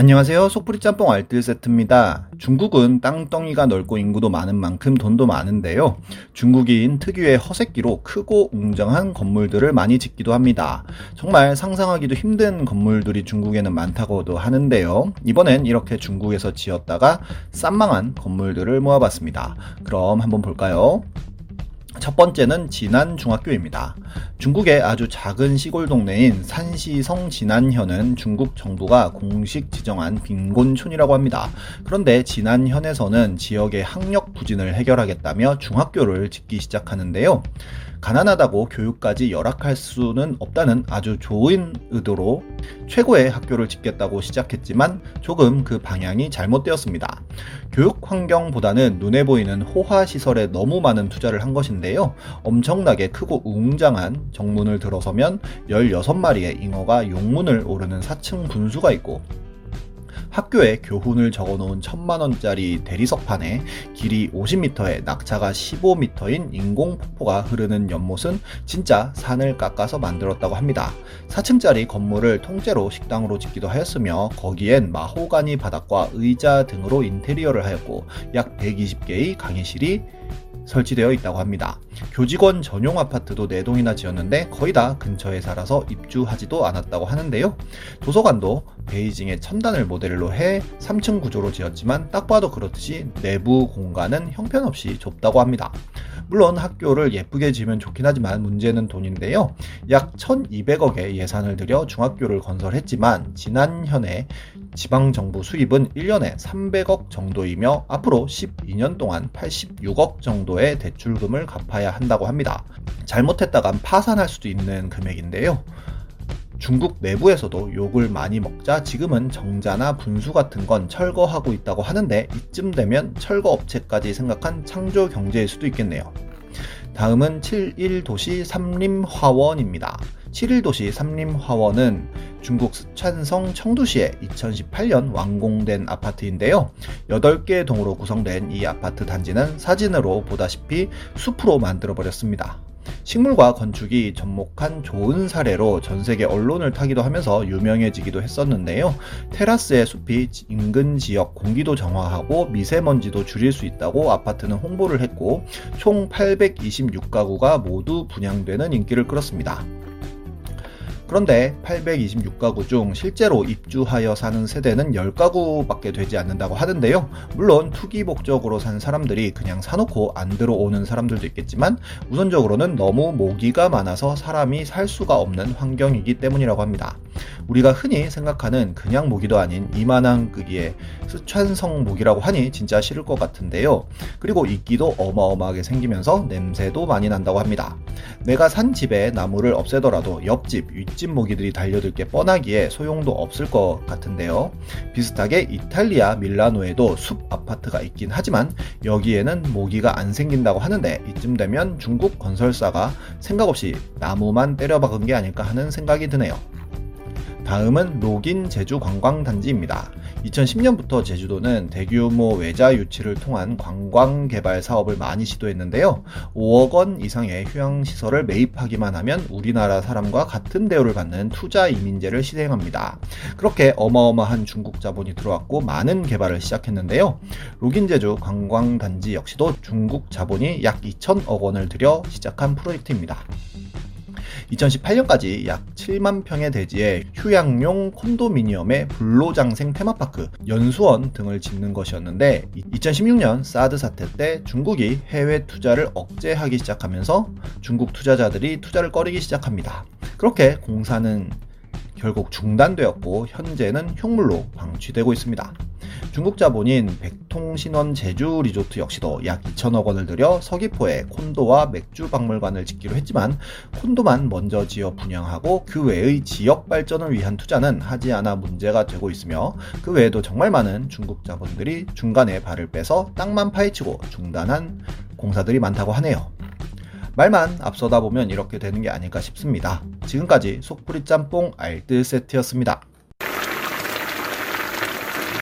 안녕하세요. 속풀이 짬뽕 알뜰 세트입니다. 중국은 땅덩이가 넓고 인구도 많은 만큼 돈도 많은데요. 중국인 특유의 허세끼로 크고 웅장한 건물들을 많이 짓기도 합니다. 정말 상상하기도 힘든 건물들이 중국에는 많다고도 하는데요. 이번엔 이렇게 중국에서 지었다가 싼망한 건물들을 모아봤습니다. 그럼 한번 볼까요? 첫 번째는 진안 중학교입니다. 중국의 아주 작은 시골 동네인 산시성 진안현은 중국 정부가 공식 지정한 빈곤촌이라고 합니다. 그런데 진안현에서는 지역의 학력 부진을 해결하겠다며 중학교를 짓기 시작하는데요. 가난하다고 교육까지 열악할 수는 없다는 아주 좋은 의도로 최고의 학교를 짓겠다고 시작했지만 조금 그 방향이 잘못되었습니다. 교육 환경보다는 눈에 보이는 호화 시설에 너무 많은 투자를 한 것인데요. 엄청나게 크고 웅장한 정문을 들어서면 16마리의 잉어가 용문을 오르는 4층 분수가 있고 학교에 교훈을 적어놓은 천만원짜리 대리석판에 길이 50m에 낙차가 15m인 인공폭포가 흐르는 연못은 진짜 산을 깎아서 만들었다고 합니다. 4층짜리 건물을 통째로 식당으로 짓기도 하였으며 거기엔 마호가니 바닥과 의자 등으로 인테리어를 하였고 약 120개의 강의실이 설치되어 있다고 합니다. 교직원 전용 아파트도 4동이나 지었는데 거의 다 근처에 살아서 입주하지도 않았다고 하는데요. 도서관도 베이징의 천단을 모델로 해 3층 구조로 지었지만 딱 봐도 그렇듯이 내부 공간은 형편없이 좁다고 합니다. 물론 학교를 예쁘게 지으면 좋긴 하지만 문제는 돈인데요. 약 1200억의 예산을 들여 중학교를 건설했지만 지난현에 지방정부 수입은 1년에 300억 정도이며 앞으로 12년 동안 86억 정도의 대출금을 갚아야 한다고 합니다. 잘못했다간 파산할 수도 있는 금액인데요. 중국 내부에서도 욕을 많이 먹자 지금은 정자나 분수 같은 건 철거하고 있다고 하는데 이쯤 되면 철거 업체까지 생각한 창조 경제일 수도 있겠네요. 다음은 7일도시 삼림화원입니다. 7일도시 삼림화원은 중국 스촨성 청두시에 2018년 완공된 아파트인데요. 8개 동으로 구성된 이 아파트 단지는 사진으로 보다시피 숲으로 만들어버렸습니다. 식물과 건축이 접목한 좋은 사례로 전 세계 언론을 타기도 하면서 유명해지기도 했었는데요. 테라스의 숲이 인근 지역 공기도 정화하고 미세먼지도 줄일 수 있다고 아파트는 홍보를 했고 총 826가구가 모두 분양되는 인기를 끌었습니다. 그런데 826가구 중 실제로 입주하여 사는 세대는 10가구밖에 되지 않는다고 하는데요. 물론 투기 목적으로 산 사람들이 그냥 사놓고 안 들어오는 사람들도 있겠지만 우선적으로는 너무 모기가 많아서 사람이 살 수가 없는 환경이기 때문이라고 합니다. 우리가 흔히 생각하는 그냥 모기도 아닌 이만한 크기의 스촨성 모기라고 하니 진짜 싫을 것 같은데요. 그리고 이끼도 어마어마하게 생기면서 냄새도 많이 난다고 합니다. 내가 산 집에 나무를 없애더라도 옆집, 윗집 모기들이 달려들 게 뻔하기에 소용도 없을 것 같은데요. 비슷하게 이탈리아 밀라노에도 숲 아파트가 있긴 하지만 여기에는 모기가 안 생긴다고 하는데 이쯤 되면 중국 건설사가 생각 없이 나무만 때려박은 게 아닐까 하는 생각이 드네요. 다음은 로긴 제주 관광단지입니다. 2010년부터 제주도는 대규모 외자 유치를 통한 관광 개발 사업을 많이 시도했는데요. 5억 원 이상의 휴양시설을 매입하기만 하면 우리나라 사람과 같은 대우를 받는 투자 이민제를 시행합니다. 그렇게 어마어마한 중국 자본이 들어왔고 많은 개발을 시작했는데요. 로긴 제주 관광단지 역시도 중국 자본이 약 2천억 원을 들여 시작한 프로젝트입니다. 2018년까지 약 7만 평의 대지에 휴양용 콘도미니엄의 불로장생 테마파크, 연수원 등을 짓는 것이었는데 2016년 사드 사태 때 중국이 해외 투자를 억제하기 시작하면서 중국 투자자들이 투자를 꺼리기 시작합니다. 그렇게 공사는 결국 중단되었고 현재는 흉물로 방치되고 있습니다. 중국 자본인 백통신원 제주 리조트 역시도 약 2천억 원을 들여 서귀포에 콘도와 맥주 박물관을 짓기로 했지만 콘도만 먼저 지어 분양하고 그 외의 지역 발전을 위한 투자는 하지 않아 문제가 되고 있으며 그 외에도 정말 많은 중국 자본들이 중간에 발을 빼서 땅만 파헤치고 중단한 공사들이 많다고 하네요. 말만 앞서다 보면 이렇게 되는 게 아닐까 싶습니다. 지금까지 속풀이 짬뽕 알뜰 세트였습니다.